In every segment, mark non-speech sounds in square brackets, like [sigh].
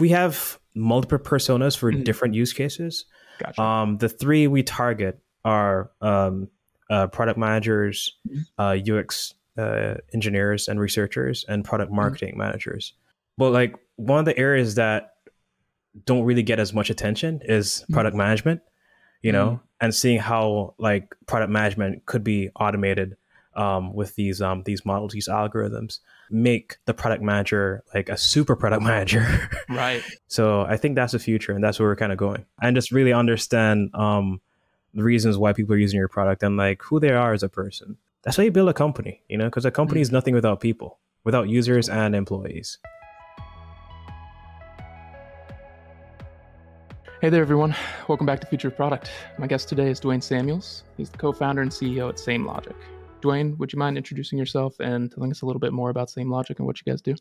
we have multiple personas for mm-hmm. different use cases. Gotcha. Um, the three we target are um, uh, product managers, mm-hmm. uh, UX uh, engineers and researchers, and product mm-hmm. marketing mm-hmm. managers. But like one of the areas that don't really get as much attention is mm-hmm. product management, you know, mm-hmm. and seeing how like product management could be automated um, with these um, these models, these algorithms, make the product manager like a super product [laughs] manager. right. So I think that's the future, and that's where we're kind of going, and just really understand um, the reasons why people are using your product and like who they are as a person. That's how you build a company, you know, because a company is mm-hmm. nothing without people, without users and employees. Hey there, everyone. Welcome back to Future Product. My guest today is Dwayne Samuels. He's the co founder and CEO at Samelogic. Dwayne, would you mind introducing yourself and telling us a little bit more about Samelogic and what you guys do?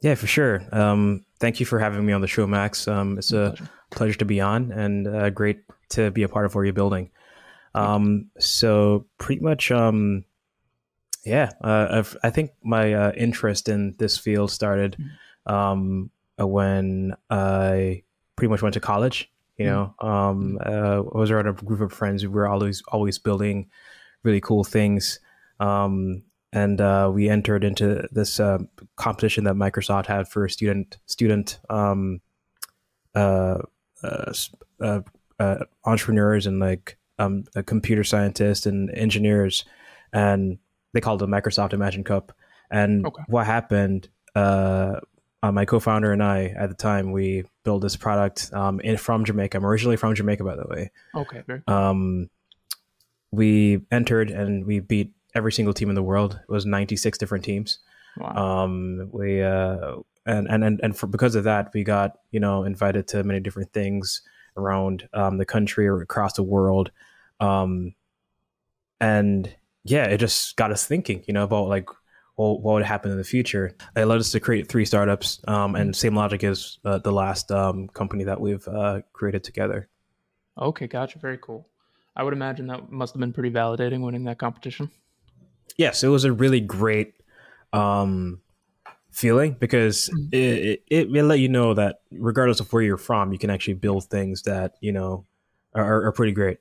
Yeah, for sure. Um, thank you for having me on the show, Max. Um, it's a pleasure. pleasure. to be on and uh, great to be a part of what you're building. Um, so, pretty much, um, yeah, uh, i think my uh, interest in this field started mm-hmm. um, when I pretty much went to college. You mm-hmm. know, um, uh, I was around a group of friends who were always always building really cool things. Um, and uh, we entered into this uh, competition that Microsoft had for student student um, uh, uh, uh, uh entrepreneurs and like um, computer scientists and engineers, and they called it Microsoft Imagine Cup. And okay. what happened? my co-founder and I at the time we built this product um, in, from Jamaica. I'm originally from Jamaica, by the way. Okay. Very um, we entered and we beat every single team in the world. It was 96 different teams. Wow. Um, we uh, and and and, and for, because of that, we got you know invited to many different things around um, the country or across the world. Um, and yeah, it just got us thinking, you know, about like well, what would happen in the future. It led us to create three startups, um, and Samelogic is uh, the last um, company that we've uh, created together. Okay, gotcha. Very cool. I would imagine that must have been pretty validating winning that competition. Yes, it was a really great um, feeling because mm-hmm. it, it, it let you know that regardless of where you're from, you can actually build things that you know are, are pretty great.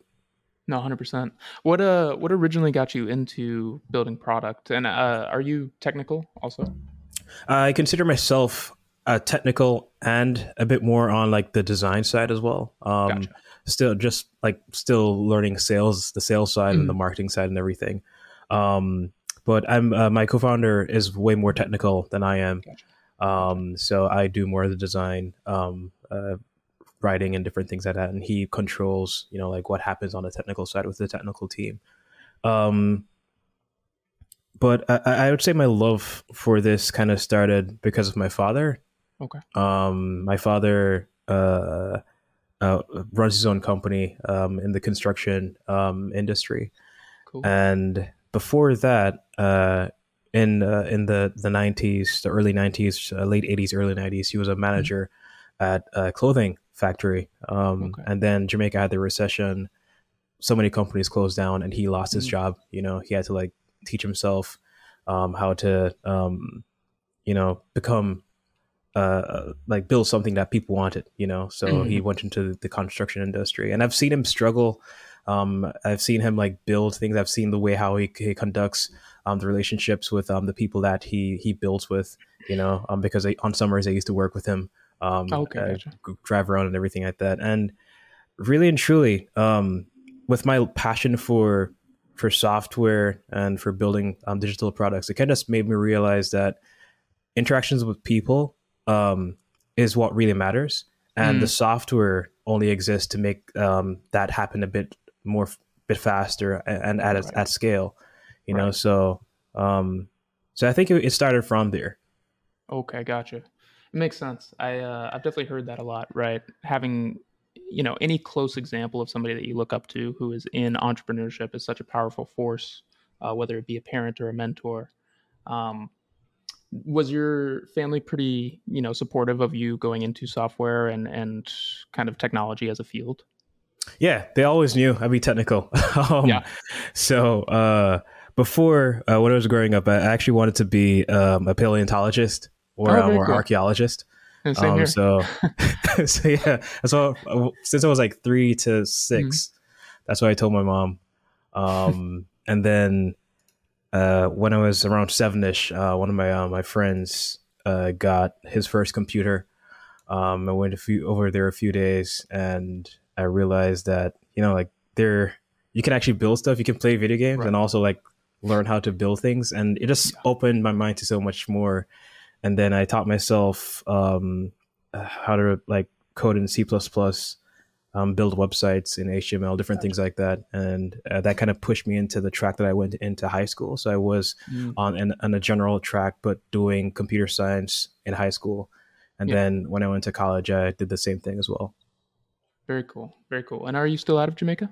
No, hundred percent. What uh, what originally got you into building product, and uh, are you technical also? I consider myself uh, technical and a bit more on like the design side as well. Um, gotcha still just like still learning sales, the sales side mm-hmm. and the mm. marketing side and everything. Um, but I'm uh, my co-founder is way more technical than I am. Gotcha. Um, so I do more of the design, um, uh, writing and different things like that, and he controls, you know, like what happens on the technical side with the technical team. Um, but I, I would say my love for this kind of started because of my father. Okay. Um, my father uh, uh, runs his own company um, in the construction um, industry. Cool. And before that, uh, in uh, in the the nineties, the early nineties, uh, late eighties, early nineties, he was a mm-hmm. manager mm-hmm. at a clothing factory. Um, okay. And then Jamaica had the recession. So many companies closed down, and he lost mm-hmm. his job. You know, he had to like teach himself um, how to, um, you know, become uh, like build something that people wanted, you know. So mm-hmm. he went into the construction industry, and I've seen him struggle. Um, I've seen him like build things. I've seen the way how he, he conducts um, the relationships with um, the people that he he builds with, you know. Um, because I, on summers I used to work with him, um, oh, okay, gotcha. drive around and everything like that, and really and truly, um, with my passion for for software and for building um, digital products, it kind of just made me realize that interactions with people um, is what really matters, and mm. the software only exists to make um, that happen a bit more, bit faster and, at right. at scale. You right. know, so um, so I think it, it started from there. Okay, gotcha. It makes sense. I uh, I've definitely heard that a lot. Right, having you know any close example of somebody that you look up to who is in entrepreneurship is such a powerful force, uh, whether it be a parent or a mentor. Um, was your family pretty you know supportive of you going into software and and kind of technology as a field yeah they always knew i'd be technical [laughs] um, yeah so uh before uh, when i was growing up i actually wanted to be um, a paleontologist or, oh, um, or archaeologist Same um, here. So, [laughs] so yeah. So since I was like three to 6 mm-hmm. that's what I told my mom. Um, [laughs] and then uh, when I was around seven ish, uh, one of my uh, my friends uh, got his first computer. Um, I went a few over there a few days, and I realized that you know like there you can actually build stuff. You can play video games right. and also like learn how to build things, and it just yeah. opened my mind to so much more. And then I taught myself um, how to like code in C plus plus um, build websites in HTML, different things like that, and uh, that kind of pushed me into the track that I went into high school. So I was mm. on an, on a general track, but doing computer science in high school, and yeah. then when I went to college, I did the same thing as well. Very cool, very cool. And are you still out of Jamaica?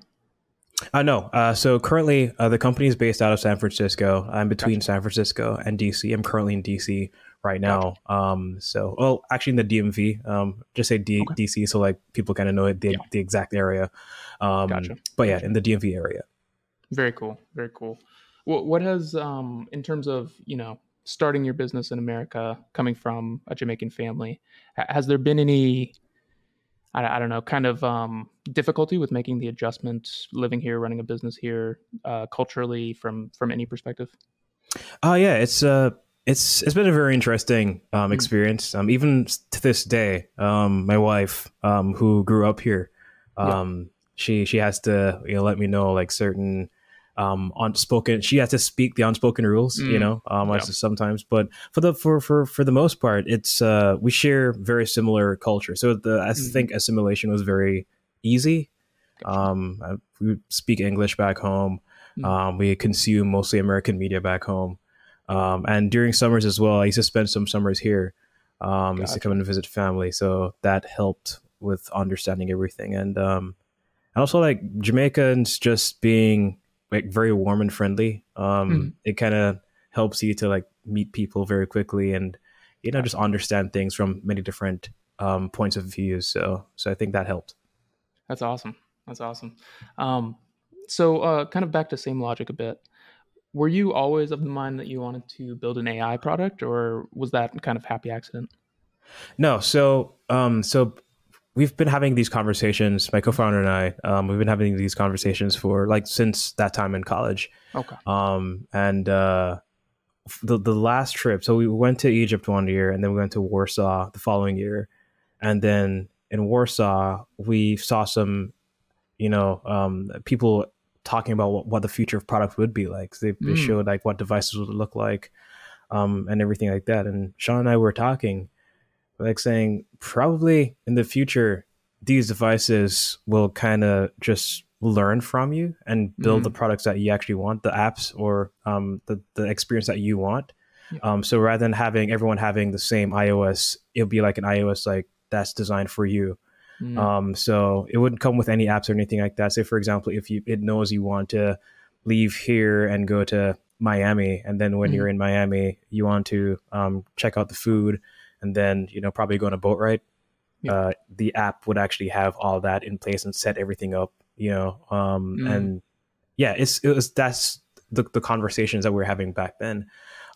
Uh, no. Uh, so currently, uh, the company is based out of San Francisco. I'm between gotcha. San Francisco and DC. I'm currently in DC right now. Um, so, well, actually in the DMV, um, just say D- okay. DC, so like people kind of know it, the, yeah. the exact area. Um, gotcha. But yeah, in the DMV area. Very cool. Very cool. What, what has, um, in terms of you know, starting your business in America, coming from a Jamaican family, has there been any? I, I don't know, kind of um, difficulty with making the adjustment, living here, running a business here, uh, culturally, from from any perspective. Oh uh, yeah, it's uh it's it's been a very interesting um, hmm. experience. Um, even to this day, um, my wife, um, who grew up here, um, she she has to you know let me know like certain um, unspoken. She has to speak the unspoken rules, mm. you know, um, yeah. sometimes. But for the for for for the most part, it's uh, we share very similar culture. So the I mm. think assimilation was very easy. Um, we speak English back home. Mm. Um, we consume mostly American media back home. Um, and during summers as well, I used to spend some summers here. Um, gotcha. I used to come and visit family, so that helped with understanding everything. And um, and also like Jamaicans just being like very warm and friendly. Um, mm It kind of helps you to like meet people very quickly and you know just understand things from many different um, points of view. So so I think that helped. That's awesome. That's awesome. Um, so uh, kind of back to Samelogic a bit were you always of the mind that you wanted to build an AI product, or was that kind of happy accident? No. So, um, so we've been having these conversations. My co-founder and I, um, we've been having these conversations for like since that time in college. Okay. Um, and uh, the the last trip, so we went to Egypt one year, and then we went to Warsaw the following year, and then in Warsaw we saw some, you know, um, people talking about what, what the future of product would be like. They, they mm. showed like what devices would look like um, and everything like that. And Sean and I were talking, like saying probably in the future, these devices will kind of just learn from you and build mm. the products that you actually want, the apps or um, the, the experience that you want. Yeah. Um, so rather than having everyone having the same iOS, it'll be like an iOS like that's designed for you. Mm. Um, so it wouldn't come with any apps or anything like that. Say, for example, if you it knows you want to leave here and go to Miami, and then when mm. you're in Miami, you want to um, check out the food, and then you know probably go on a boat ride. Yeah. Uh, the app would actually have all that in place and set everything up. You know, um, mm. and yeah, it's it was that's the the conversations that we were having back then,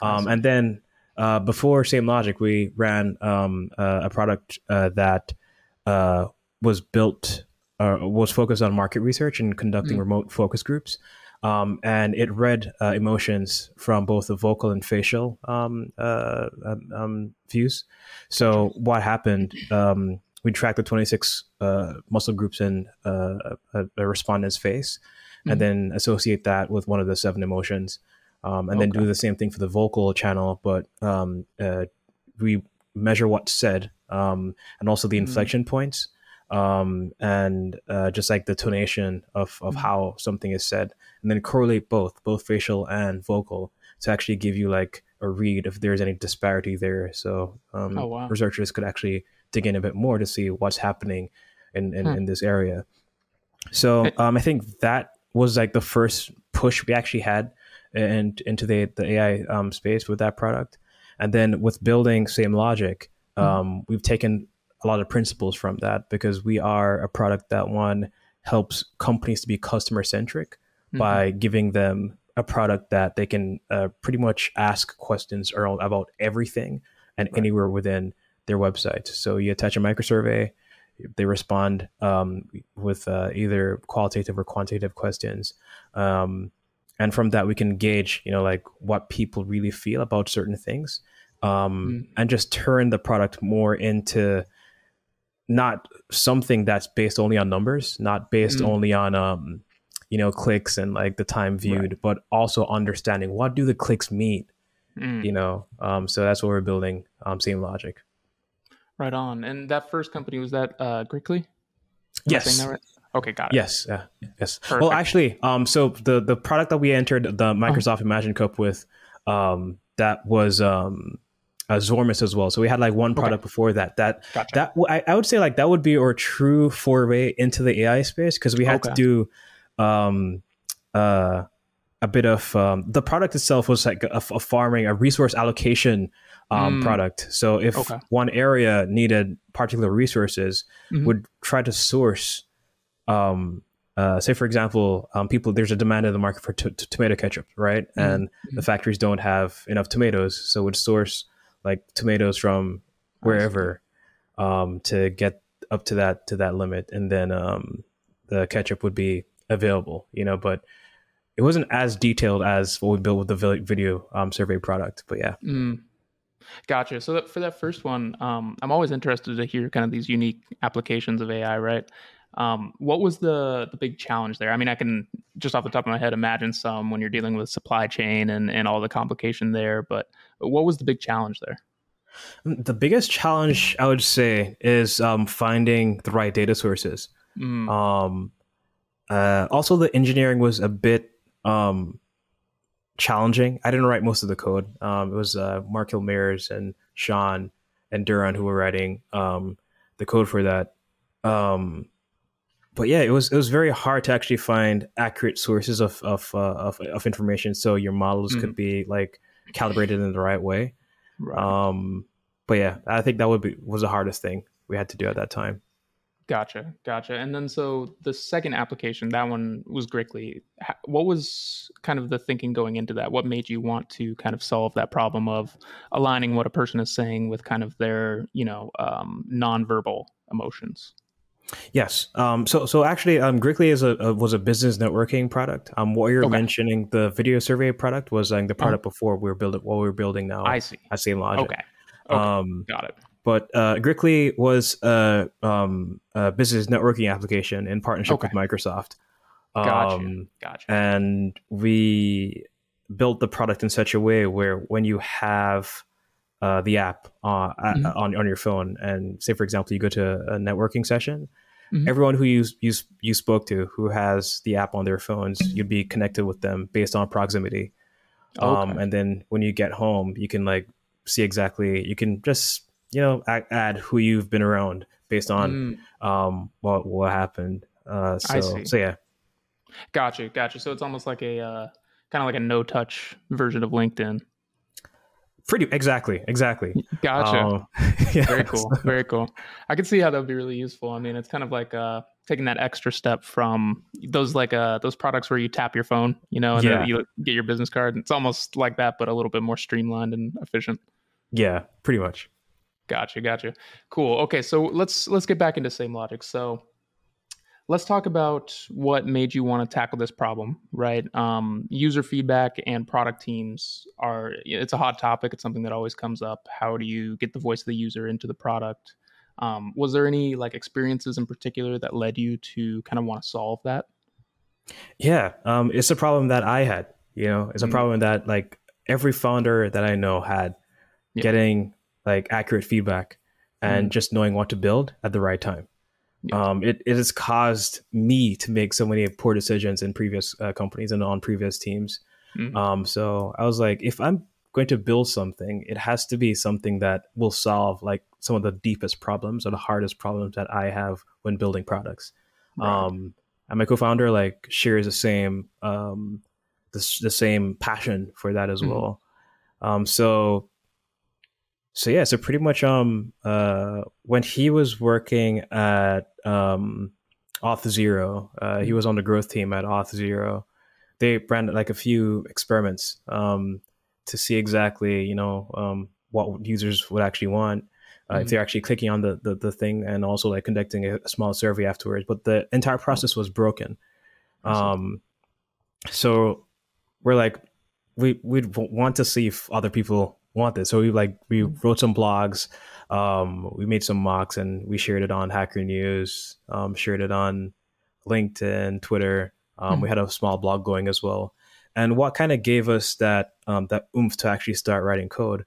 um, awesome. and then. Uh, before Samelogic, we ran um, uh, a product uh, that uh, was built uh, was focused on market research and conducting mm. remote focus groups. Um, and it read uh, emotions from both the vocal and facial um, uh, um, um views. So what happened? Um, we tracked the 26 uh, muscle groups in uh, a, a, respondent's face, mm-hmm. and then associate that with one of the seven emotions, um, and okay. then do the same thing for the vocal channel. But uh, we measure what's said um, and also the mm-hmm. inflection mm-hmm. points um, and uh, just like the tonation of, of mm-hmm. how something is said and then correlate both both facial and vocal to actually give you like a read if there's any disparity there so um, oh, wow. researchers could actually dig in a bit more to see what's happening in, in, hmm. in this area so um, i think that was like the first push we actually had in, into the, the ai um, space with that product and then with building Samelogic Mm-hmm. Um, we've taken a lot of principles from that because we are a product that one helps companies to be customer centric mm-hmm. by giving them a product that they can uh, pretty much ask questions around about everything and right. anywhere within their website. So you attach a microsurvey, they respond um, with uh, either qualitative or quantitative questions. Um, and from that, we can gauge, you know, like what people really feel about certain things um, mm. and just turn the product more into not something that's based only on numbers, not based mm. only on um, you know clicks and like the time viewed, right. but also understanding what do the clicks mean. Mm. You know, um, so that's what we're building. Um, Samelogic. Right on. And that first company was that uh, Grickly. yes. Right? Okay, got it. Yes, yeah, yes. Perfect. Well, actually, um, so the the product that we entered the uh-huh. Microsoft Imagine Cup with, um, that was um uh, Zormis as well. So we had like one product okay. before that. That gotcha. that I, I would say like that would be our true foray into the AI space because we had okay. to do um uh a bit of um, the product itself was like a, a farming a resource allocation um, mm. product. So if okay. one area needed particular resources, mm-hmm. would try to source um, uh, say for example, um, people there's a demand in the market for t- t- tomato ketchup, right? Mm-hmm. And the mm-hmm. factories don't have enough tomatoes, so would source like tomatoes from wherever um, to get up to that to that limit, and then um, the ketchup would be available. You know, but it wasn't as detailed as what we built with the video um, survey product. But yeah. Mm. Gotcha. So that, for that first one, um, I'm always interested to hear kind of these unique applications of AI, right? Um, what was the the big challenge there? I mean, I can just off the top of my head imagine some when you're dealing with supply chain and and all the complication there. But what was the big challenge there? Mm, the biggest challenge I would say is um, finding the right data sources. Mm. Um, uh, also, the engineering was a bit um, challenging. I didn't write most of the code. Um, it was uh, Mark Hilmers and Sean and Duran who were writing um, the code for that. But yeah, it was it was very hard to actually find accurate sources of of uh, of, of, information, so your models mm. could be like calibrated in the right way. Right. Um, but yeah, I think that would be was the hardest thing we had to do at that time. Gotcha, gotcha. And then so the second application, that one was Grickly. What was kind of the thinking going into that? What made you want to kind of solve that problem of aligning what a person is saying with kind of their, you know, um, nonverbal emotions? Yes. Um, so so actually, um, Grickly is a, a, was a business networking product. Um, what you're okay. mentioning, the video survey product, was like the uh-huh. product before we were building what we are building now. I see. At Samelogic. Okay. okay. Um, Got it. But uh, Grickly was a, um, a, business networking application in partnership okay. with Microsoft. Gotcha. Um, gotcha. And we built the product in such a way where when you have uh, the app uh, mm-hmm. on on your phone, and say for example, you go to a networking session. Mm-hmm. Everyone who you, you you spoke to who has the app on their phones, you'd be connected with them based on proximity. Um, okay. Um, and then when you get home, you can like see exactly. You can just you know add, add who you've been around based on mm. um, what what happened. Uh, so so yeah. Gotcha, gotcha. So it's almost like a uh, kind of like a no touch version of LinkedIn. Pretty exactly, exactly. Gotcha. Um, [laughs] yeah, Very cool. Very cool. I can see how that would be really useful. I mean, it's kind of like uh, taking that extra step from those like uh those products where you tap your phone, you know, and yeah. you get your business card. It's almost like that, but a little bit more streamlined and efficient. Yeah, pretty much. Gotcha, gotcha. Cool. Okay, so let's let's get back into Samelogic. So let's talk about what made you want to tackle this problem right um, user feedback and product teams are it's a hot topic it's something that always comes up how do you get the voice of the user into the product um, was there any like experiences in particular that led you to kind of want to solve that yeah um, it's a problem that i had you know it's a mm-hmm. problem that like every founder that i know had yeah. getting like accurate feedback and mm-hmm. just knowing what to build at the right time. Um, it, it has caused me to make so many poor decisions in previous uh, companies and on previous teams. Mm-hmm. Um, so I was like, if I'm going to build something, it has to be something that will solve like some of the deepest problems or the hardest problems that I have when building products. Right. Um, and my co-founder like shares the same um, the, the same passion for that as mm-hmm. well. Um, so so yeah, so pretty much um uh when he was working at um Auth0, uh, he was on the growth team at Auth0. They ran like a few experiments um to see exactly, you know, um what users would actually want. uh, mm-hmm. if they're actually clicking on the, the, the thing and also like conducting a, a, small survey afterwards. But the entire process was broken. Um, so we're like, we we'd want to see if other people want this. So we like we mm-hmm. wrote some blogs, um, we made some mocks, and we shared it on Hacker News, um, shared it on LinkedIn, Twitter. Um, mm-hmm. We had a small blog going as well. And what kind of gave us that um, that oomph to actually start writing code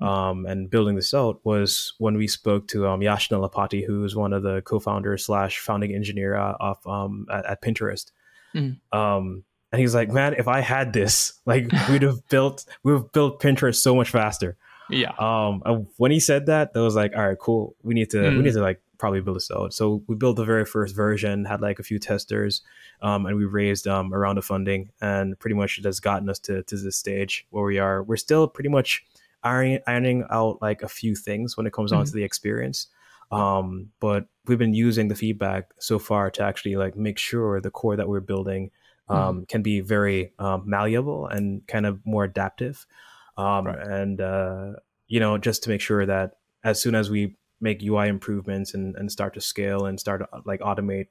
um, and building this out was when we spoke to um, Yash Nelapati, who is one of the co-founders slash founding engineer uh, of um, at, at, Pinterest. Mm. And he's like, "Man, if I had this, like, [laughs] we'd have built we'd have built Pinterest so much faster." Yeah. Um, when he said that, that was like, "All right, cool. We need to mm. we need to like probably build this out." So we built the very first version, had like a few testers, um, and we raised um, a round of funding, and pretty much it has gotten us to to this stage where we are. We're still pretty much ironing, ironing out like a few things when it comes mm-hmm. on to the experience. Um, but we've been using the feedback so far to actually like make sure the core that we're building um, mm-hmm. can be very um, malleable and kind of more adaptive. Um, right. And, uh, you know, just to make sure that as soon as we make UI improvements and, and start to scale and start to like automate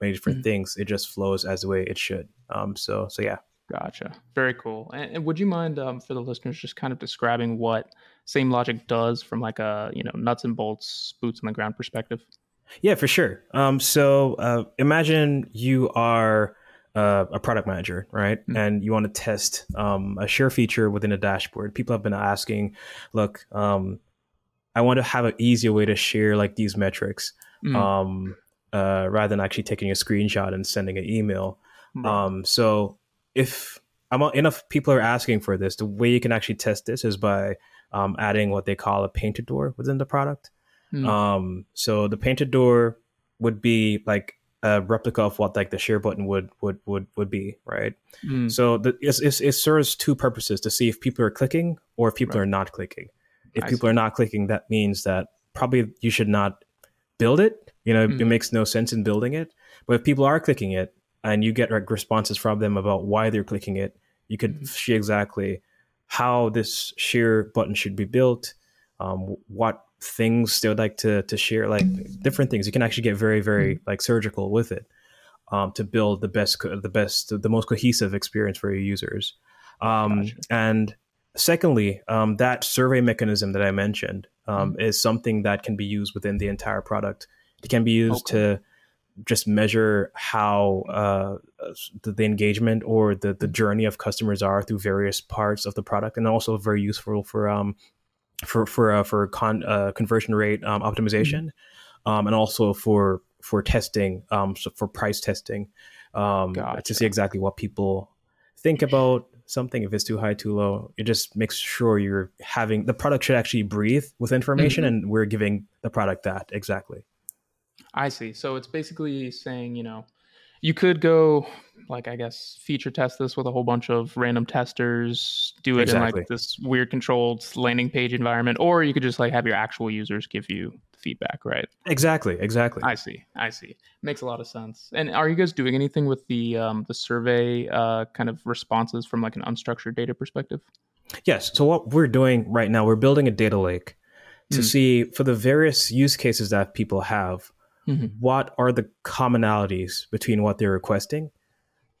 many different mm-hmm. things, it just flows as the way it should. Um, so, so yeah. Gotcha. Very cool. And, and would you mind um, for the listeners just kind of describing what Samelogic does from like a you know nuts and bolts, boots on the ground perspective? Yeah, for sure. Um, so uh, imagine you are uh, a product manager, right? Mm-hmm. And you want to test um, a share feature within a dashboard. People have been asking, look, um, I want to have an easier way to share like these metrics mm-hmm. uh, rather than actually taking a screenshot and sending an email. Right. so if enough people are asking for this, the way you can actually test this is by um, adding what they call a painted door within the product. Mm. Um, so the painted door would be like a replica of what like the share button would would would would be, right? Mm. So the, it's, it's, it serves two purposes to see if people are clicking or if people right. are not clicking. If I people see. are not clicking, that means that probably you should not build it. You know, mm. it makes no sense in building it. But if people are clicking it, and you get like responses from them about why they're clicking it. You could mm-hmm. see exactly how this share button should be built, um, what things they would like to to share, like different things. You can actually get very very mm-hmm. like surgical with it um, to build the best the best the most cohesive experience for your users. Um, gotcha. And secondly, um, that survey mechanism that I mentioned um, mm-hmm. is something that can be used within the entire product. It can be used okay. to just measure how uh, the, the, engagement or the, the journey of customers are through various parts of the product, and also very useful for um, for for uh, for con, uh, conversion rate um, optimization, mm-hmm. um, and also for for testing, um, so for price testing, um, gotcha. to see exactly what people think about something. If it's too high, too low, it just makes sure you're having the product should actually breathe with information, mm-hmm. and we're giving the product that exactly. I see. So it's basically saying, you know, you could go like I guess feature test this with a whole bunch of random testers, do it exactly. in like this weird controlled landing page environment, or you could just like have your actual users give you feedback, right? Exactly, exactly. I see, I see. Makes a lot of sense. And are you guys doing anything with the um, the survey uh, kind of responses from like an unstructured data perspective? Yes. So what we're doing right now, we're building a data lake to mm. see for the various use cases that people have mm-hmm. what are the commonalities between what they're requesting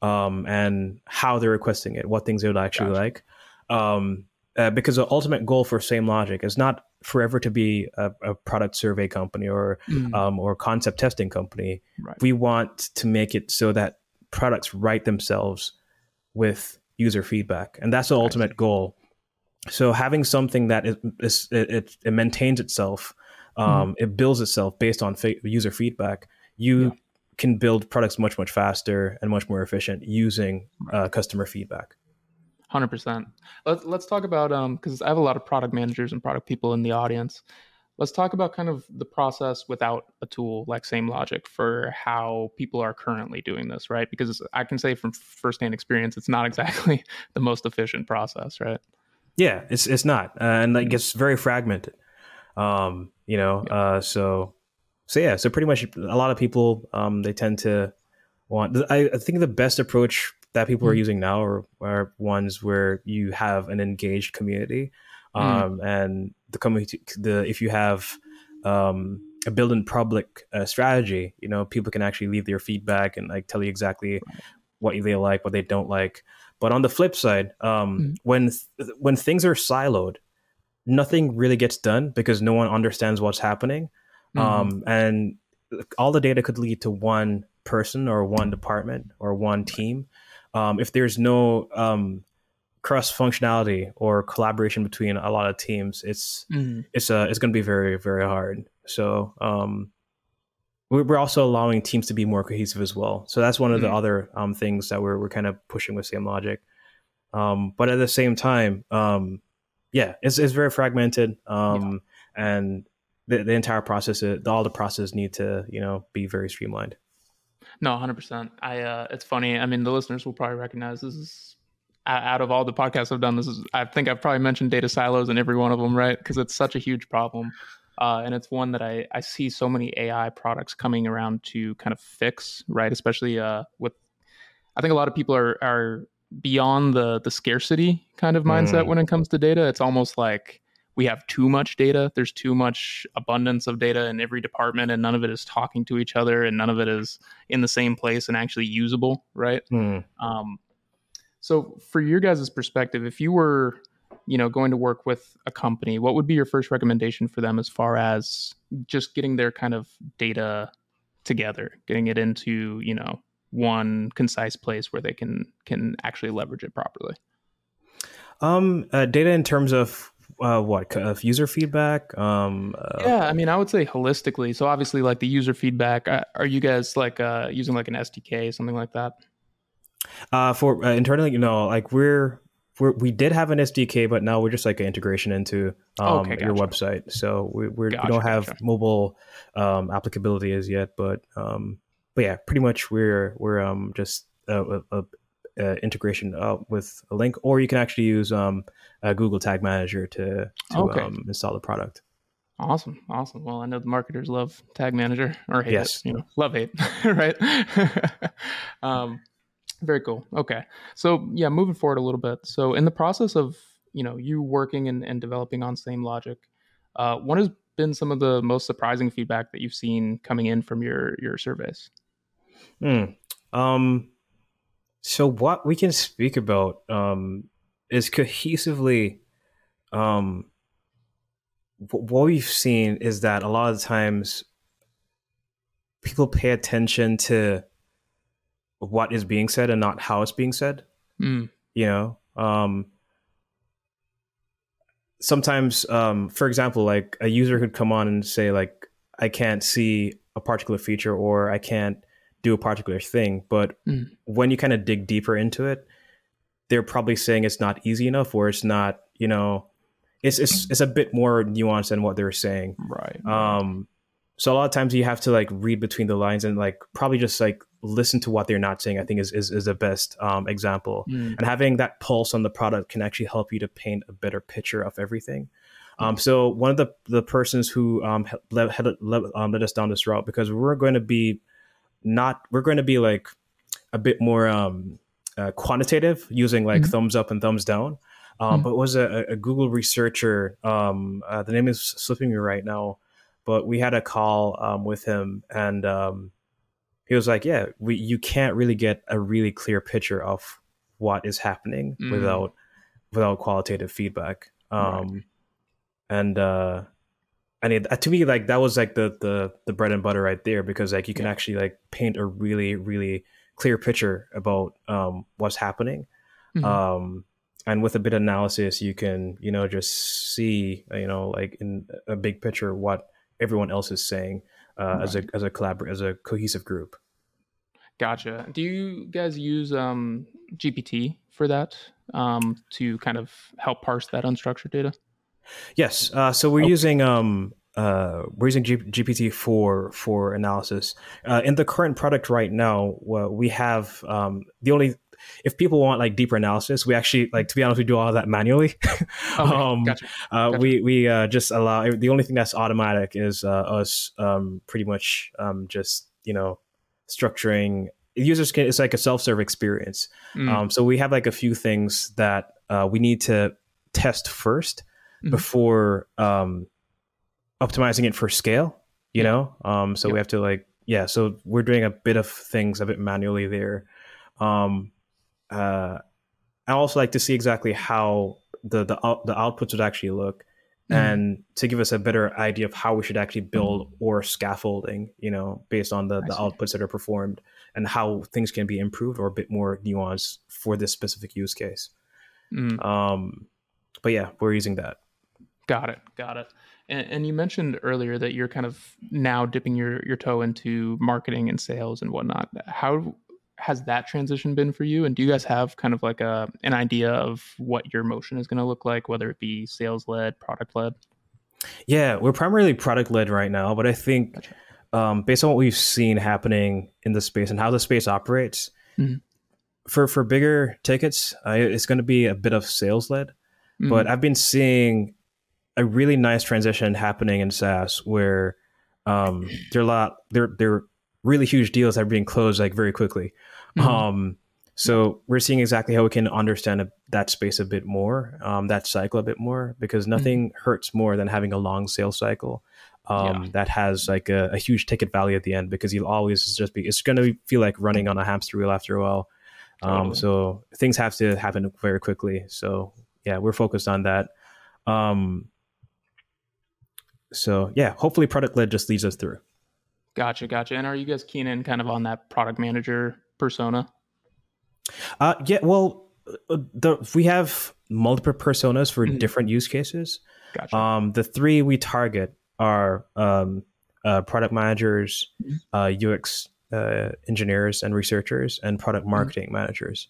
um, and how they're requesting it, what things they would actually gotcha. like. Um, uh, because the ultimate goal for Samelogic is not forever to be a, a product survey company or mm. um, or concept testing company. Right. We want to make it so that products write themselves with user feedback, and that's the ultimate goal. So having something that is, is it, it, maintains itself Mm-hmm. um, mm-hmm. it builds itself based on fa- user feedback you yeah. Can build products much much faster and much more efficient using uh, customer feedback. 100% let's, let's talk about um because i have a lot of product managers and product people in the audience. Let's talk about kind of the process without a tool like Samelogic for how people are currently doing this right? Because i can say from firsthand experience it's not [laughs] exactly the most efficient process right? Yeah it's it's not uh, and like it's very fragmented. Um, you know, uh, so so yeah, so pretty much a lot of people um, they tend to want. I, I think the best approach that people mm. are using now are, are ones where you have an engaged community, mm. um, mm. and the community. The if you have um, a build in public uh, strategy. You know, people can actually leave their feedback and like tell you exactly what they like, what they don't like. But on the flip side, um, mm-hmm. when th- when things are siloed, nothing really gets done because no one understands what's happening, mm-hmm. um, and all the data could lead to one person or one department or one team. Um, if there's no um, cross functionality or collaboration between a lot of teams, it's mm-hmm. it's uh, it's going to be very very hard. So um, we're also allowing teams to be more cohesive as well. So that's one of mm-hmm. the other um, things that we're we're kind of pushing with Samelogic. Um, but at the same time, um, yeah, it's it's very fragmented, um, yeah. and the, the entire process, all the processes need to you know be very streamlined. No, hundred percent. I uh, it's funny. I mean, the listeners will probably recognize this is out of all the podcasts I've done, this is I think I've probably mentioned data silos in every one of them, right? Because it's such a huge problem, uh, and it's one that I I see so many AI products coming around to kind of fix, right? Especially uh, with I think a lot of people are are beyond the the scarcity kind of mindset mm. when it comes to data. It's almost like we have too much data. There's too much abundance of data in every department, and none of it is talking to each other, and none of it is in the same place and actually usable, right? Mm. Um, so, for your guys' perspective, if you were, you know, going to work with a company, what would be your first recommendation for them as far as just getting their kind of data together, getting it into, you know, one concise place where they can can actually leverage it properly? Um, uh, data in terms of uh, what of user feedback um uh, yeah i mean i would say holistically so obviously like the user feedback uh, are you guys like uh using like an sdk something like that uh, for uh, internally, you know, like we're we're, we did have an SDK, but now we're just like an integration into um, okay, gotcha. your website. So we, we're, gotcha, we don't have gotcha. mobile um, applicability as yet, but um, but yeah, pretty much we're we're um, just a, a, a integration uh, with a link, or you can actually use um, a Google Tag Manager to, to okay. um, install the product. Awesome, awesome. Well, I know the marketers love Tag Manager or hate yes. it. You know, love hate, [laughs] right? [laughs] um, very cool. Okay. So yeah, moving forward a little bit. So in the process of you know you working and, and developing on Samelogic, uh, what has been some of the most surprising feedback that you've seen coming in from your your surveys? Hmm. Um. So what we can speak about um, is cohesively. Um, what we've seen is that a lot of times people pay attention to what is being said and not how it's being said. Mm. You know, um, sometimes, um, for example, like a user could come on and say like, I can't see a particular feature or I can't do a particular thing. But mm. when you kind of dig deeper into it, they're probably saying it's not easy enough or it's not, you know, it's it's, it's a bit more nuanced than what they're saying. Right. Um, so a lot of times you have to like read between the lines and like probably just like listen to what they're not saying i think is is, is the best um, example mm. and having that pulse on the product can actually help you to paint a better picture of everything um, so one of the the persons who um, led, led, um, led us down this route because we're going to be not we're going to be like a bit more um, uh, quantitative using like mm-hmm. thumbs up and thumbs down um, mm-hmm. but was a, a, google researcher um, uh, the name is slipping me right now but we had a call um, with him and um, he was like yeah we you can't really get a really clear picture of what is happening mm. without without qualitative feedback um, right. and uh and it, to me like that was like the the the bread and butter right there because like you can yeah. actually like paint a really really clear picture about um what's happening mm-hmm. um and with a bit of analysis you can you know just see you know like in a big picture what everyone else is saying uh, right. as a as a collabor- as a cohesive group. Gotcha. Do you guys use um, GPT for that um, to kind of help parse that unstructured data? Yes. Uh, so we're okay. using um, uh, we're using G- GPT for for analysis. Uh, in the current product right now, well, we have um, the only if people want like deeper analysis, we actually like to be honest, we do all of that manually. [laughs] Okay, um, gotcha. Uh, gotcha. We we uh, just allow the only thing that's automatic is uh, us um, pretty much um, just you know structuring users can it's like a self-serve experience. Mm. Um, so we have like a few things that uh, we need to test 1st mm-hmm. before um, optimizing it for scale. You Yeah. know, um, so we have to like yeah. So we're doing a bit of things a bit manually there. Um, uh, I also like to see exactly how the the the outputs would actually look, Mhm. and to give us a better idea of how we should actually build or scaffolding. You know, based on the the outputs that are performed and how things can be improved or a bit more nuanced for this specific use case. Mm. Um, but yeah, we're using that. Got it. Got it. And, and you mentioned earlier that you're kind of now dipping your, your toe into marketing and sales and whatnot. How has that transition been for you? And do you guys have kind of like a an idea of what your motion is going to look like, whether it be sales led, product led? Yeah, we're primarily product led right now, but I think Gotcha. um, based on what we've seen happening in the space and how the space operates, Mhm. for for bigger tickets, uh, it's going to be a bit of sales led. But I've been seeing a really nice transition happening in SaaS where um, there are a lot there there are really huge deals that are being closed like very quickly. Mhm. Um, so we're seeing exactly how we can understand a, that space a bit more, um, that cycle a bit more, because nothing hurts more than having a long sales cycle um, Yeah. that has like a, a huge ticket value at the end. Because you'll always just be, it's going to feel like running on a hamster wheel after a while. Um, Totally. so things have to happen very quickly. So yeah, we're focused on that. Um, so yeah, hopefully product led just leads us through. Gotcha, gotcha. And are you guys keen in kind of on that product manager persona? Uh, yeah, well, uh, the, we have multiple personas for Mhm. different use cases. Gotcha. Um, the three we target are um, uh, product managers, Mhm. uh, UX uh, engineers and researchers, and product marketing managers.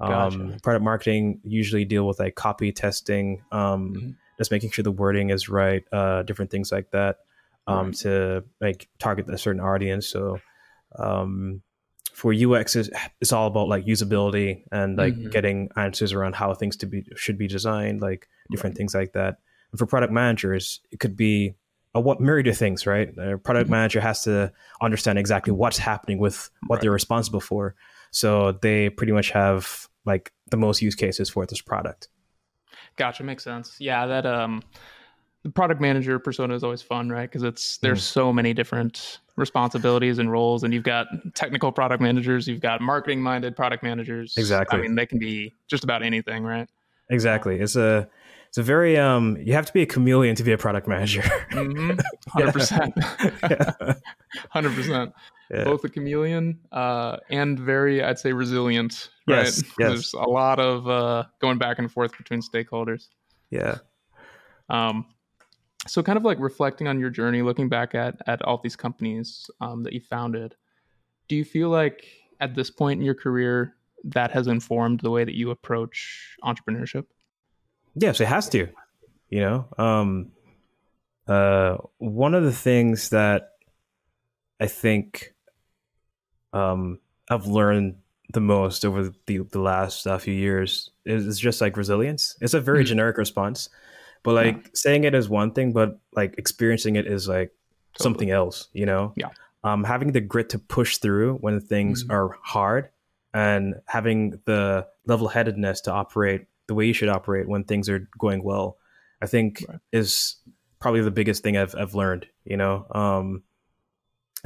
Um, Gotcha. Product marketing usually deal with like copy testing, um, Mhm. Just making sure the wording is right, uh, different things like that, um, Right. to like target a certain audience. So um, for UX, is it's all about like usability and like Mhm. getting answers around how things to be should be designed, like different Right. things like that. And for product managers, it could be a what myriad of things, right? A product Mhm. manager has to understand exactly what's happening with what Right. they're responsible for. So they pretty much have like the most use cases for this product. Gotcha, makes sense. Yeah, that um the product manager persona is always fun, right? Because it's there's so many different responsibilities and roles, and you've got technical product managers, you've got marketing minded product managers. Exactly. I mean, they can be just about anything, right? Exactly. It's a it's a very um you have to be a chameleon to be a product manager. Mm-hmm. [laughs] Hundred percent. Hundred percent. Both a chameleon uh, and very, I'd say, resilient. Right? Yes, yes. There's a lot of uh, going back and forth between stakeholders. yeah. Um, so kind of like reflecting on your journey, looking back at at all these companies um, that you founded, do you feel like at this point in your career that has informed the way that you approach entrepreneurship? Yes, it has to. You know, um, uh, one of the things that I think um, I've learned the most over the, the last uh, few years is, is just like resilience. It's a very Mhm. generic response, but like saying it is one thing, but like experiencing it is like something else. You know, Yeah. Um, having the grit to push through when things Mhm. are hard, and having the level headedness to operate the way you should operate when things are going well, I think Right. is probably the biggest thing I've I've learned. You know, um,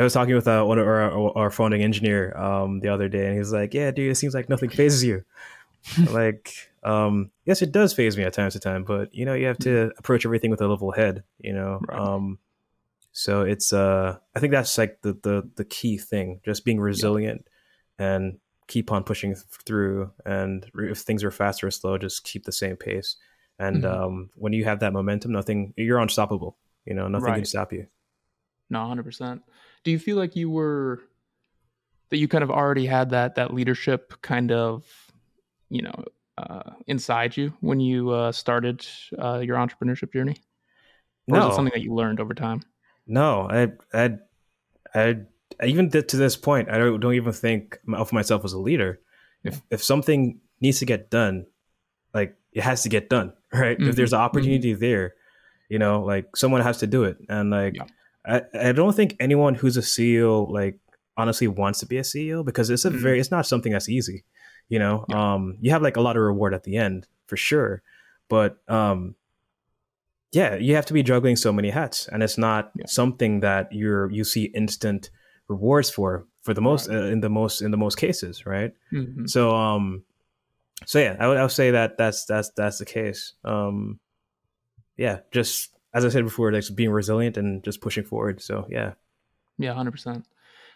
I was talking with uh, one of our, our founding engineer um, the other day, and he was like, "Yeah, dude, it seems like nothing fazes you." [laughs] like, um, yes, it does faze me at times to time, but you know, you have to approach everything with a level head. You know, Right. um, so it's uh, I think that's like the the the key thing, just being resilient and keep on pushing through. And if things are fast or slow, just keep the same pace. And Mhm. um, when you have that momentum, nothing you're unstoppable. You know, nothing can stop you. No, hundred percent. Do you feel like you were that you kind of already had that that leadership kind of, you know, uh, inside you when you uh, started uh, your entrepreneurship journey? Or is No, it something that you learned over time? no, I, I, I, even to this point, I don't, don't even think of myself as a leader. If if something needs to get done, like it has to get done, [laughs] right? If there's an opportunity there, you know, like someone has to do it, and like Yeah. I, I don't think anyone who's a CEO like honestly wants to be a CEO because it's a Mhm. very it's not something that's easy, you know. Um, you have like a lot of reward at the end for sure, but um, yeah, you have to be juggling so many hats, and it's not Yeah. something that you're you see instant rewards for for the most Right. uh, in the most in the most cases, right? Mhm. So um, so yeah, I would I would say that that's that's that's the case. Um, yeah, just as I said before, like being resilient and just pushing forward. So yeah, Yeah, hundred percent.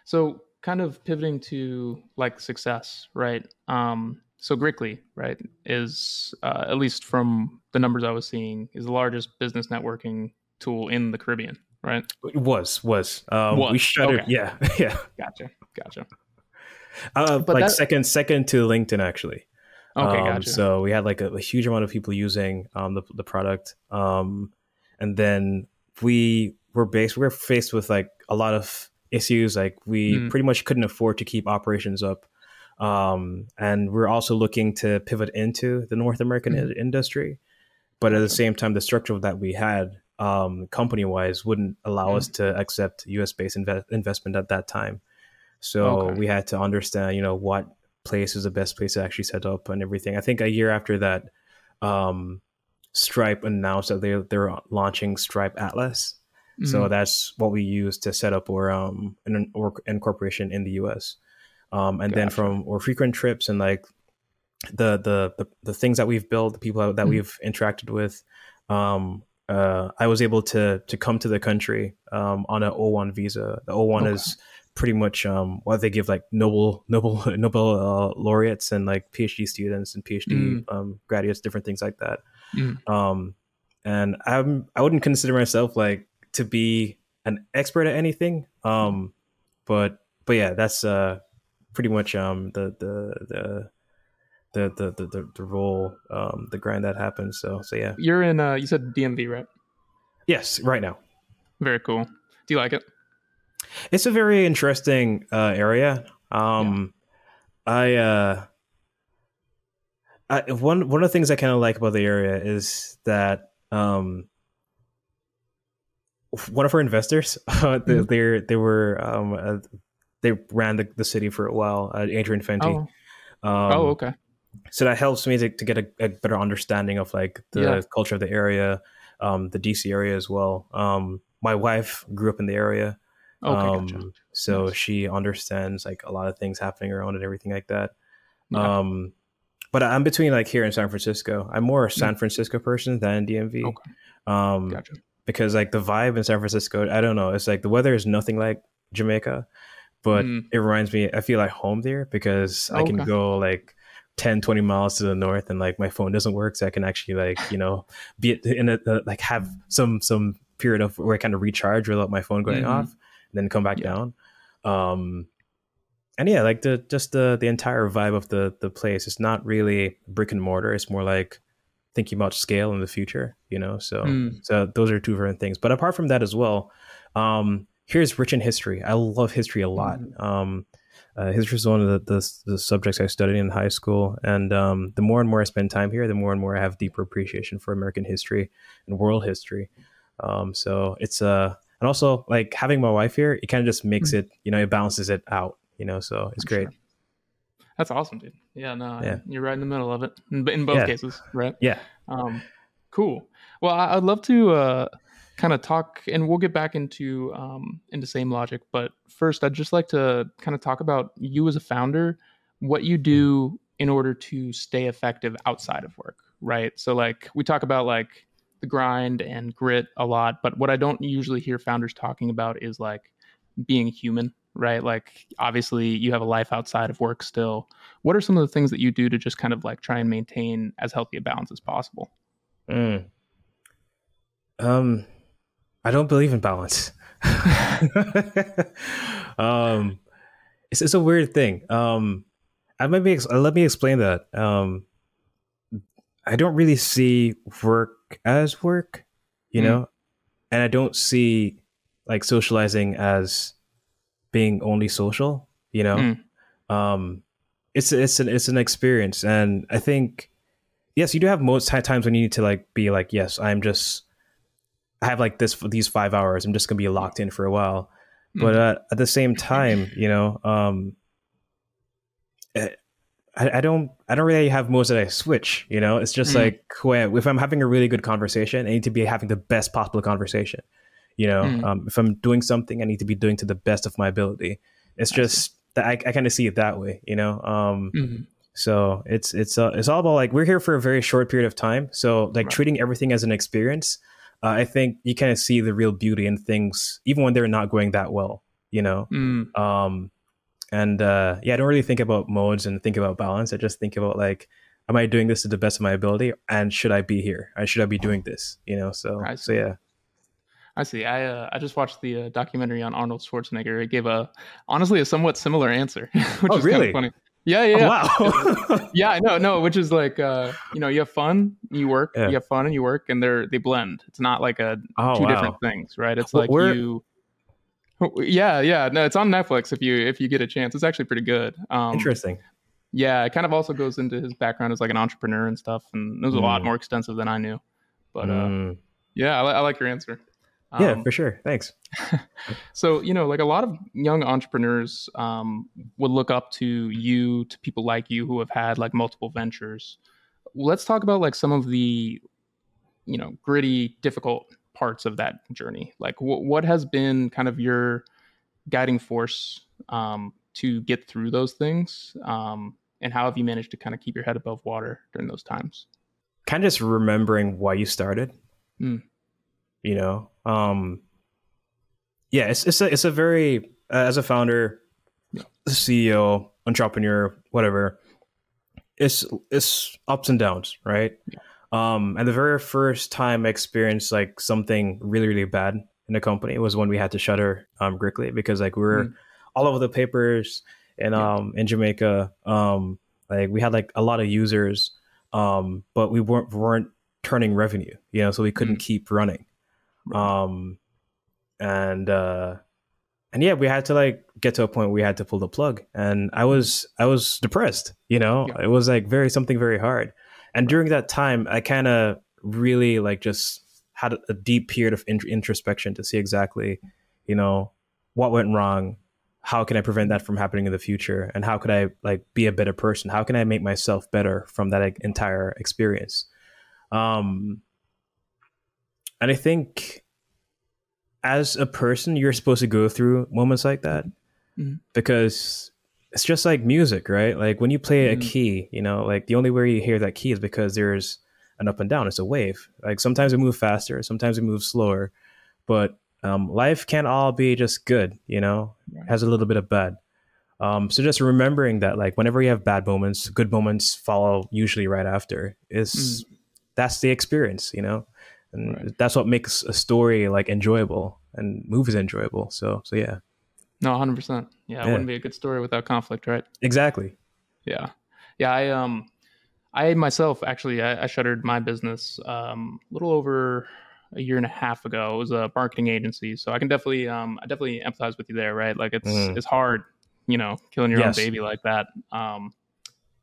So kind of pivoting to like success, right? Um, so Grickley, right, is uh, at least from the numbers I was seeing, is the largest business networking tool in the Caribbean, right? it was was um, we Was, shuttered. okay. Yeah, [laughs] yeah. Gotcha, gotcha. Uh, But like that- second second to LinkedIn actually. Okay, Um, gotcha. So we had like a, a huge amount of people using um, the the product, um, and then we were based. We were faced with like a lot of issues. Like we Mm. pretty much couldn't afford to keep operations up, um, and we're also looking to pivot into the North American Mm. industry. But at the same time, the structure that we had, um, company wise, wouldn't allow Mm. us to accept U.S. based inve- investment at that time. So Okay. we had to understand, you know, what place is the best place to actually set up and everything. I think a year after that, um, Stripe announced that they they're launching Stripe Atlas. So Mhm. that's what we use to set up our um an or incorporation in the U.S. Um, and then from our frequent trips and like the the the, the things that we've built, the people that, Mhm. we've interacted with, um, uh, I was able to to come to the country um, on an O1 visa. The O1 Okay. is pretty much um, what they give like Nobel [laughs] Nobel Nobel uh, laureates and like PhD students and PhD Mm. um, graduates, different things like that. Mm. Um, and I'm I wouldn't consider myself like to be an expert at anything. Um, but but yeah, that's uh pretty much um the the the the the the, the, the role um the grind that happens. So so yeah. You're in. Uh, you said DMV, right? Yes, right now. Very cool. Do you like it? It's a very interesting uh, area. Um, I, uh, I one one of the things I kind of like about the area is that um, one of our investors, [laughs] uh, they Mhm. they're, they were um, uh, they ran the, the city for a while. Uh, Adrian Fenty. Oh, Um, oh, okay. so that helps me to, to get a, a better understanding of like the Yeah. culture of the area, um, the DC area as well. Um, my wife grew up in the area. Okay, um, gotcha. so Nice. she understands like a lot of things happening around and everything like that. Yeah. Um, but I'm between like here in San Francisco. I'm more a San Francisco person than DMV. Mm. Okay. Um, Gotcha. because like the vibe in San Francisco, I don't know. It's like the weather is nothing like Jamaica, but Mm. it reminds me, I feel like home there because I can Okay. go like 10, 20 miles to the north and like my phone doesn't work. So I can actually like, you know, be in a, uh, like have some, some period of where I kind of recharge without my phone going Mhm. off and then come back Yeah. down. Um, and yeah, like the, just the, the entire vibe of the, the place. It's not really brick and mortar. It's more like thinking about scale in the future, you know? So, Mm. so those are two different things. But apart from that as well, um, here's rich in history. I love history a lot. Mhm. Um, uh, history is one of the, the, the subjects I studied in high school, and um, the more and more I spend time here, the more and more I have deeper appreciation for American history and world history. Um, so it's uh, and also like having my wife here, it kind of just makes it, you know, it balances it out, you know. So it's I'm great. sure. That's awesome, dude. Yeah, no, Yeah. you're right in the middle of it in, in both Yeah. cases, right? Yeah. Um, cool. Well, I, I'd love to uh, kind of talk, and we'll get back into um, into Samelogic. But first, I'd just like to kind of talk about you as a founder, what you do in order to stay effective outside of work, right? So, like we talk about like the grind and grit a lot, but what I don't usually hear founders talking about is like being human, right? Like obviously you have a life outside of work still. What are some of the things that you do to just kind of like try and maintain as healthy a balance as possible? Mm. Um, I don't believe in balance. [laughs] um, it's it's a weird thing. Um, I maybe ex- uh, let me explain that. Um, I don't really see work as work, you Mm. know, and I don't see like socializing as being only social, you know. Mm. Um, it's it's an it's an experience, and I think yes, you do have most times when you need to like be like, yes, I'm just I have like this for these five hours. I'm just gonna be locked in for a while. But uh, at the same time, you know, um, eh, I, I, don't I don't really have modes that I switch. You know, it's just mm. like if I'm having a really good conversation, I need to be having the best possible conversation. You know, mm. um, if I'm doing something, I need to be doing to the best of my ability. It's just that I, I kind of see it that way. You know, um, mm-hmm. so it's it's uh, it's all about like we're here for a very short period of time. So like right. treating everything as an experience. Uh, I think you kind of see the real beauty in things, even when they're not going that well. You know, mm. um, and uh, yeah, I don't really think about modes and think about balance. I just think about like, am I doing this to the best of my ability, and should I be here? I should I be doing this? You know, so so yeah. I see. I uh, I just watched the uh, documentary on Arnold Schwarzenegger. It gave a honestly a somewhat similar answer, [laughs] which oh, is really funny. Yeah, yeah, yeah. Oh, wow. [laughs] yeah, I know, no, which is like uh, you know, you have fun, you work, yeah. you have fun and you work, and they're they blend. It's not like a oh, two wow. different things, right? It's like you yeah, yeah. No, it's on Netflix if you if you get a chance. It's actually pretty good. Um, Interesting. Yeah, it kind of also goes into his background as like an entrepreneur and stuff, and it was mm. a lot mm. more extensive than I knew. But uh, mm. yeah, I, I, like your answer. Um, yeah, for sure. Thanks. [laughs] so you know, like a lot of young entrepreneurs um, would look up to you, to people like you who have had like multiple ventures. Let's talk about like some of the, you know, gritty, difficult parts of that journey? Like, w- what has been kind of your guiding force um, to get through those things? Um, and how have you managed to kind of keep your head above water during those times? Kind of just remembering why you started. Mm. You know, um, yeah, it's it's a it's a very uh, as a founder. CEO, entrepreneur, whatever. It's it's ups and downs, right? Yeah. Um, and the very first time I experienced like something really, really bad in the company was when we had to shutter um, Grickley because like we were mm. all over the papers in um in Jamaica. Um, like we had like a lot of users, um, but we weren't weren't turning revenue, you know, so we couldn't mm. keep running. Um, and uh, and yeah, we had to like get to a point where we had to pull the plug, and I was I was depressed, you know, yeah. it was like very something very hard. And during that time, I kind of really like just had a deep period of introspection to see exactly, you know, what went wrong, how can I prevent that from happening in the future, and how could I like be a better person? How can I make myself better from that entire experience? Um, and I think as a person, you're supposed to go through moments like that mm-hmm. because it's just like music, right? Like when you play mm-hmm. a key, you know, like the only way you hear that key is because there's an up and down. It's a wave. Like sometimes we move faster, sometimes we move slower, but um, life can't all be just good. You know, right. has a little bit of bad. Um, so just remembering that, like whenever you have bad moments, good moments follow usually right after. Is mm. that's the experience, you know, and right. that's what makes a story like enjoyable and movies enjoyable. So so yeah. No, hundred percent. Yeah, it wouldn't be a good story without conflict, right? Exactly. Yeah, yeah. I um, I myself actually I, I shuttered my business um a little over a year and a half ago. It was a marketing agency, so I can definitely um I definitely empathize with you there, right? Like it's mm. it's hard, you know, killing your yes. own baby like that. Um,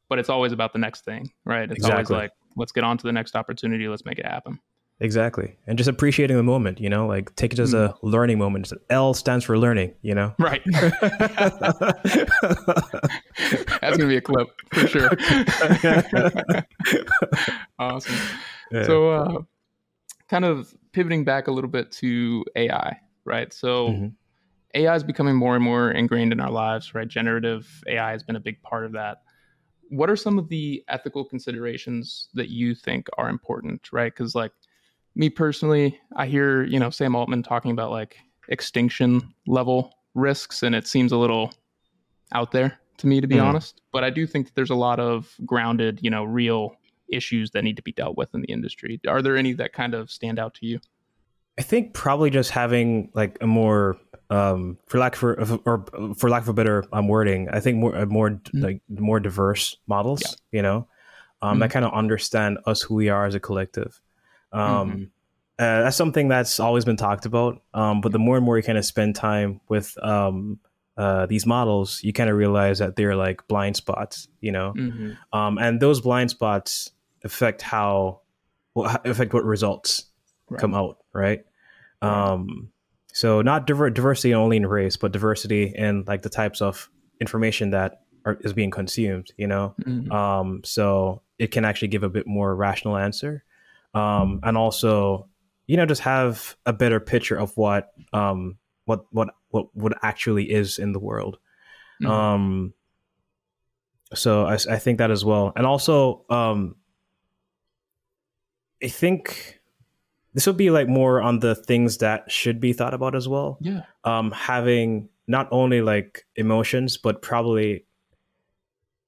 but it's always about the next thing, right? It's exactly. always like let's get on to the next opportunity, let's make it happen. Exactly. And just appreciating the moment, you know, like take it as a hmm. learning moment. L stands for learning, you know? Right. [laughs] That's going to be a clip for sure. [laughs] awesome. Yeah. So, uh, kind of pivoting back a little bit to AI, right? So, mm-hmm. AI is becoming more and more ingrained in our lives, right? Generative AI has been a big part of that. What are some of the ethical considerations that you think are important, right? Because, like, me personally, I hear, you know, Sam Altman talking about like extinction level risks, and it seems a little out there to me, to be mm. honest. But I do think that there's a lot of grounded, you know, real issues that need to be dealt with in the industry. Are there any that kind of stand out to you? I think probably just having like a more, um, for lack for or for lack of a better um, wording, I think more more mm-hmm. like more diverse models. Yeah. You know, um, mm-hmm. that kind of understand us who we are as a collective. Um, mm-hmm. uh, that's something that's always been talked about. Um, but the more and more you kind of spend time with um, uh, these models, you kind of realize that they're like blind spots, you know, mm-hmm. um, and those blind spots affect how well, affect what results right. come out, right? Um, so not diver- diversity only in race, but diversity in like the types of information that are, is being consumed. You know, Mhm. um, so it can actually give a bit more rational answer, um, and also you know just have a better picture of what um, what what what what actually is in the world. Mhm. Um, so I, I think that as well, and also um, I think this would be like more on the things that should be thought about as well. yeah. Um, having not only like emotions, but probably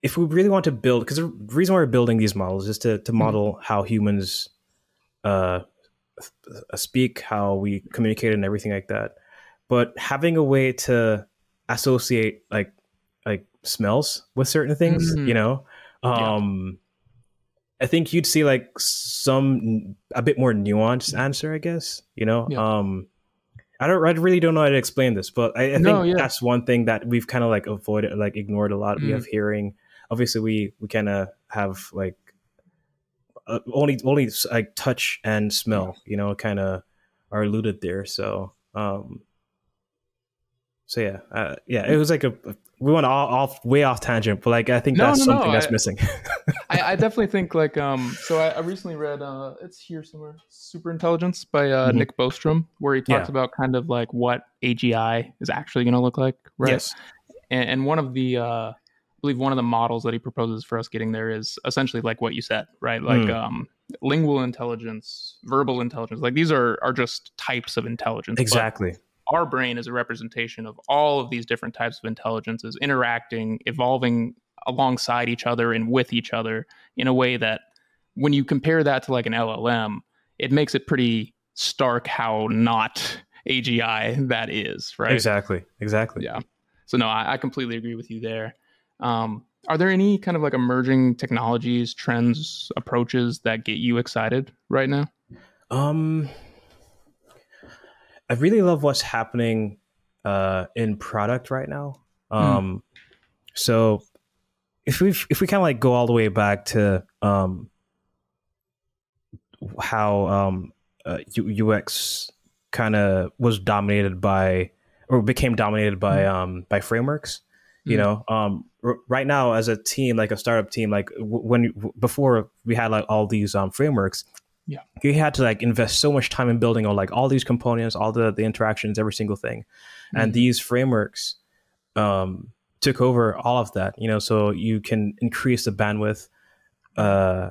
if we really want to build, because the reason why we're building these models is to to model how humans uh, uh, speak, how we communicate, and everything like that. But having a way to associate like like smells with certain things, Mhm. you know, Yeah. um, I think you'd see like some a bit more nuanced answer, I guess. You know, Yeah. um, I don't, I really don't know how to explain this, but I, I think No, yeah. that's one thing that we've kind of like avoided, like ignored a lot. We Mm. have hearing. Obviously, we we kind of have like uh, only only like touch and smell. You know, kind of are alluded there. So, um, so yeah, uh, yeah, it was like a we went all off way off tangent, but like I think No, that's no, no, something that's I- missing. [laughs] I, I definitely think like um so I, I recently read uh it's here somewhere super intelligence by uh Mhm. nick bostrom where he talks Yeah. about kind of like what agi is actually going to look like right Yes. and, and one of the uh believe one of the models that he proposes for us getting there is essentially like what you said right like Hmm. um lingual intelligence verbal intelligence like these are are just types of intelligence but Exactly. our brain is a representation of all of these different types of intelligences interacting, evolving alongside each other and with each other in a way that when you compare that to like an LLM, it makes it pretty stark how not AGI that is, right? Exactly. Exactly. Yeah. So no, I, I completely agree with you there. Um, are there any kind of like emerging technologies, trends, approaches that get you excited right now? Um, I really love what's happening uh, in product right now. Um, so if we if we kind of like go all the way back to um, how um, uh, UX kind of was dominated by or became dominated by um, by frameworks. You Mm. know, um, r- right now as a team, like a startup team, like w- when w- before we had like all these um, frameworks, Yeah. you had to like invest so much time in building on like all these components, all the the interactions, every single thing, and Mhm. these frameworks um, took over all of that. You know, so you can increase the bandwidth, uh,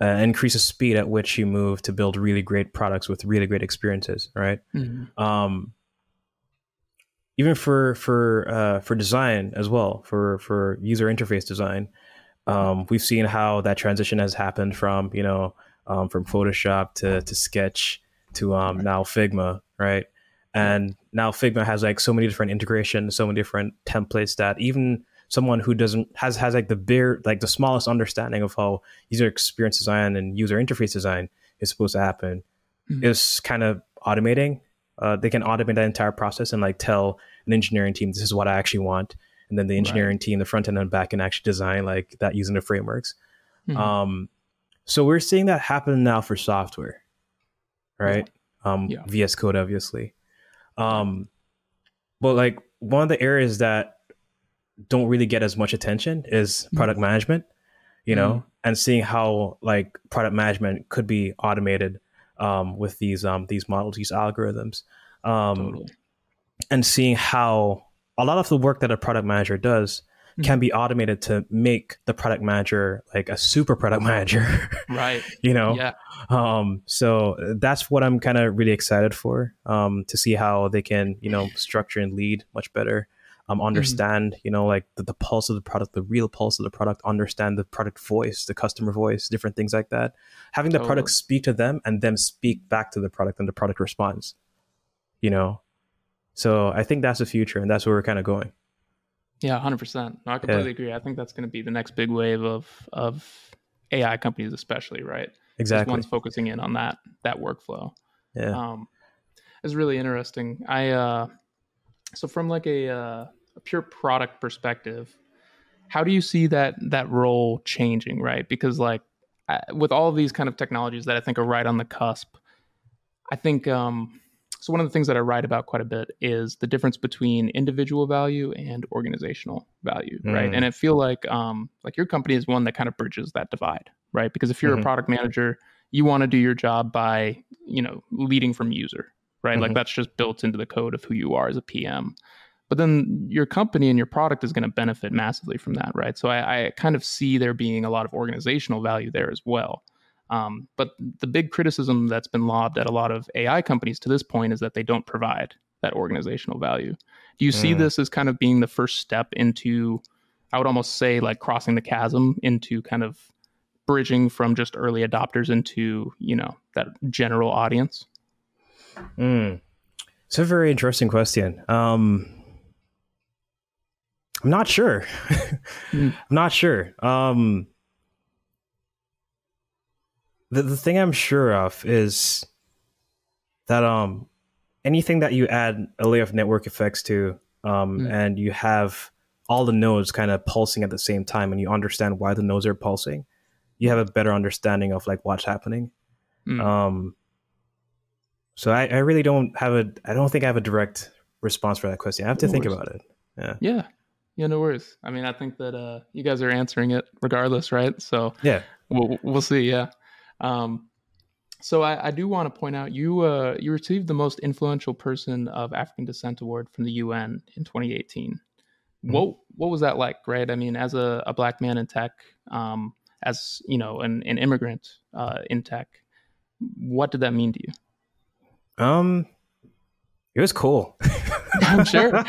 uh, increase the speed at which you move to build really great products with really great experiences, right? Mhm. um, even for for uh, for design as well for for user interface design. Um, we've seen how that transition has happened from you know um, from photoshop to to sketch to um, now figma right? And now figma has like so many different integrations so many different templates that even someone who doesn't has has like the bare like the smallest understanding of how user experience design and user interface design is supposed to happen Mhm. is kind of automating uh, they can automate that entire process and like tell an engineering team this is what I actually want, and then the engineering team, the front end and back, can actually design like that using the frameworks. Mhm. Um, so we're seeing that happen now for software, right? Um, Yeah. VS Code, obviously. Um, but like one of the areas that don't really get as much attention is Mhm. product management, you know, Mhm. and seeing how like product management could be automated um, with these um, these models, these algorithms, um, totally. and seeing how a lot of the work that a product manager does can be automated to make the product manager like a super product [laughs] manager, Right. you know? Yeah. Um, so that's what I'm kind of really excited for um, to see how they can, you know, structure and lead much better. Um, understand, you know, like the, the pulse of the product, the real pulse of the product, understand the product voice, the customer voice, different things like that. Having the product speak to them and them speak back to the product and the product responds, you know? So I think that's the future and that's where we're kind of going. Yeah, hundred percent. No, I completely agree. I think that's going to be the next big wave of of AI companies, especially right. Exactly. ones focusing in on that that workflow. Yeah. Um, it's really interesting. I uh, so from like a, uh, a pure product perspective, how do you see that that role changing? Right, because like I, with all of these kind of technologies that I think are right on the cusp, I think um, so one of the things that I write about quite a bit is the difference between individual value and organizational value, mm. right? And I feel like um, like your company is one that kind of bridges that divide, right? Because if you're mm-hmm. a product manager, you want to do your job by you know leading from user, right? Mm-hmm. Like that's just built into the code of who you are as a PM. But then your company and your product is going to benefit massively from that, right? So I, I kind of see there being a lot of organizational value there as well. Um, but the big criticism that's been lobbed at a lot of AI companies to this point is that they don't provide that organizational value. Do you mm. see this as kind of being the first step into, I would almost say, like crossing the chasm into kind of bridging from just early adopters into, you know, that general audience? Mm. It's a very interesting question. Um, I'm not sure. mm. [laughs] I'm not sure. Um, the, the thing I'm sure of is that um anything that you add a layer of network effects to um mm. and you have all the nodes kind of pulsing at the same time and you understand why the nodes are pulsing you have a better understanding of like what's happening mm. um so I, I really don't have a i don't think i have a direct response for that question i have to think about it yeah yeah yeah no worries i mean i think that uh you guys are answering it regardless right so yeah we'll, we'll see yeah um, so I, I, do want to point out you uh, you received the most influential person of African descent award from the UN in 2018. Mm-hmm. What what was that like? Right. I mean, as a, a black man in tech, um, as you know, an, an immigrant uh, in tech, what did that mean to you? Um, it was cool. [laughs] [laughs] I'm sure. [laughs]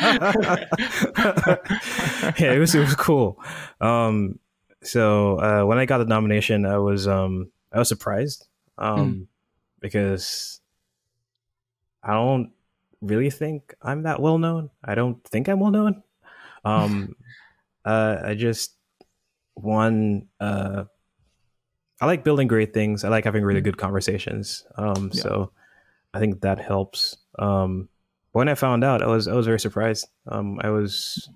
yeah, it was it was cool. Um, so uh, when I got the nomination, I was um I was surprised um, mm. because I don't really think I'm that well known. I don't think I'm well known. Um, [laughs] uh, I just one. Uh, I like building great things. I like having really hmm. good conversations. Um, yeah. So I think that helps. Um, when I found out, I was I was very surprised. Um, I was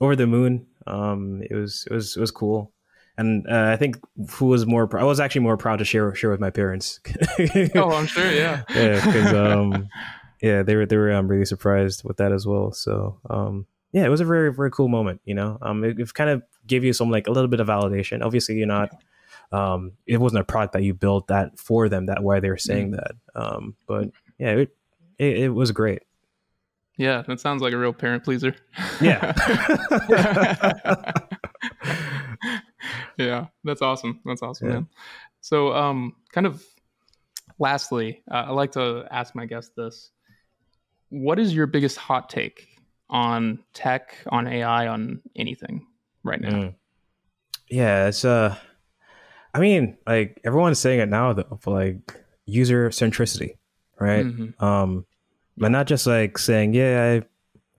over the moon. Um, it was it was it was cool and uh, I think who was more, pr- I was actually more proud to share share with my parents. [laughs] oh, I'm sure, yeah, yeah, because um, [laughs] yeah, they were they were um, really surprised with that as well. So um, yeah, it was a very very cool moment. You know, um, it, it kind of gave you some like a little bit of validation. Obviously, you're not. Um, it wasn't a product that you built that for them. That why they were saying mm. that. Um, but yeah, it, it, it was great. Yeah, that sounds like a real parent pleaser. Yeah. [laughs] yeah, that's awesome. That's awesome, yeah. man. So, um, kind of lastly, uh, I like to ask my guests this: What is your biggest hot take on tech, on AI, on anything right now? Mm. Yeah, it's uh, I mean, like everyone's saying it now, though, for like user centricity, right? Mm-hmm. Um, but not just like saying, yeah, I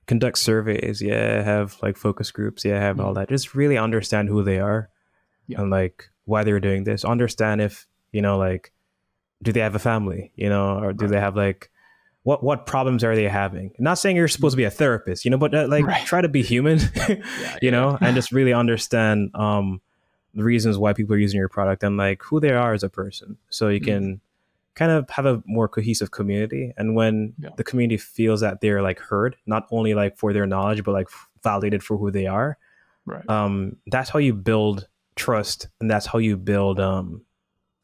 conduct surveys, yeah, I have like focus groups, yeah, I have mm-hmm. all that. Just really understand who they are yeah. and like why they're doing this. Understand if you know, like, do they have a family, you know, or do right. they have like what what problems are they having? not saying you're supposed to be a therapist, you know, but uh, like right. try to be human, [laughs] yeah, you yeah. know, and just really understand um the reasons why people are using your product and like who they are as a person, so you mm-hmm. can kind of have a more cohesive community. And when yeah. the community feels that they're like heard, not only like for their knowledge, but like validated for who they are, right. um, that's how you build trust and that's how you build um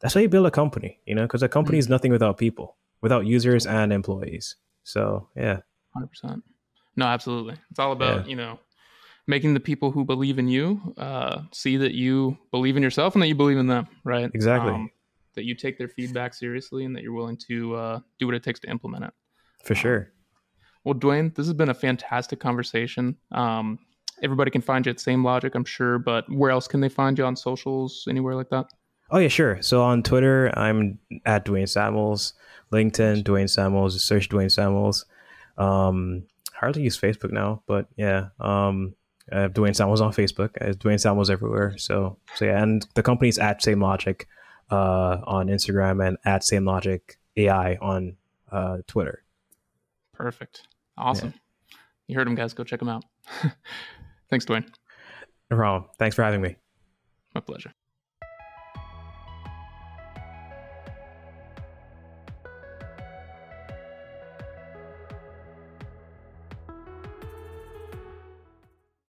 that's how you build a company you know because a company mm-hmm. is nothing without people without users and employees so yeah 100% no absolutely it's all about yeah. you know making the people who believe in you uh, see that you believe in yourself and that you believe in them right exactly um, that you take their feedback seriously and that you're willing to uh, do what it takes to implement it for sure well dwayne this has been a fantastic conversation um, everybody can find you at Samelogic, I'm sure. But where else can they find you on socials? Anywhere like that? Oh yeah, sure. So on Twitter, I'm at Dwayne Samuels. LinkedIn, Dwayne Samuels. Search Dwayne Samuels. Um, hardly use Facebook now, but yeah. Um, uh, Dwayne Samuels on Facebook. Uh, Dwayne Samuels everywhere. So so yeah, and the company's at Samelogic uh, on Instagram and at Samelogic AI on uh, Twitter. Perfect. Awesome. Yeah. You heard them, guys. Go check them out. [laughs] Thanks, Dwayne. No problem. Thanks for having me. My pleasure.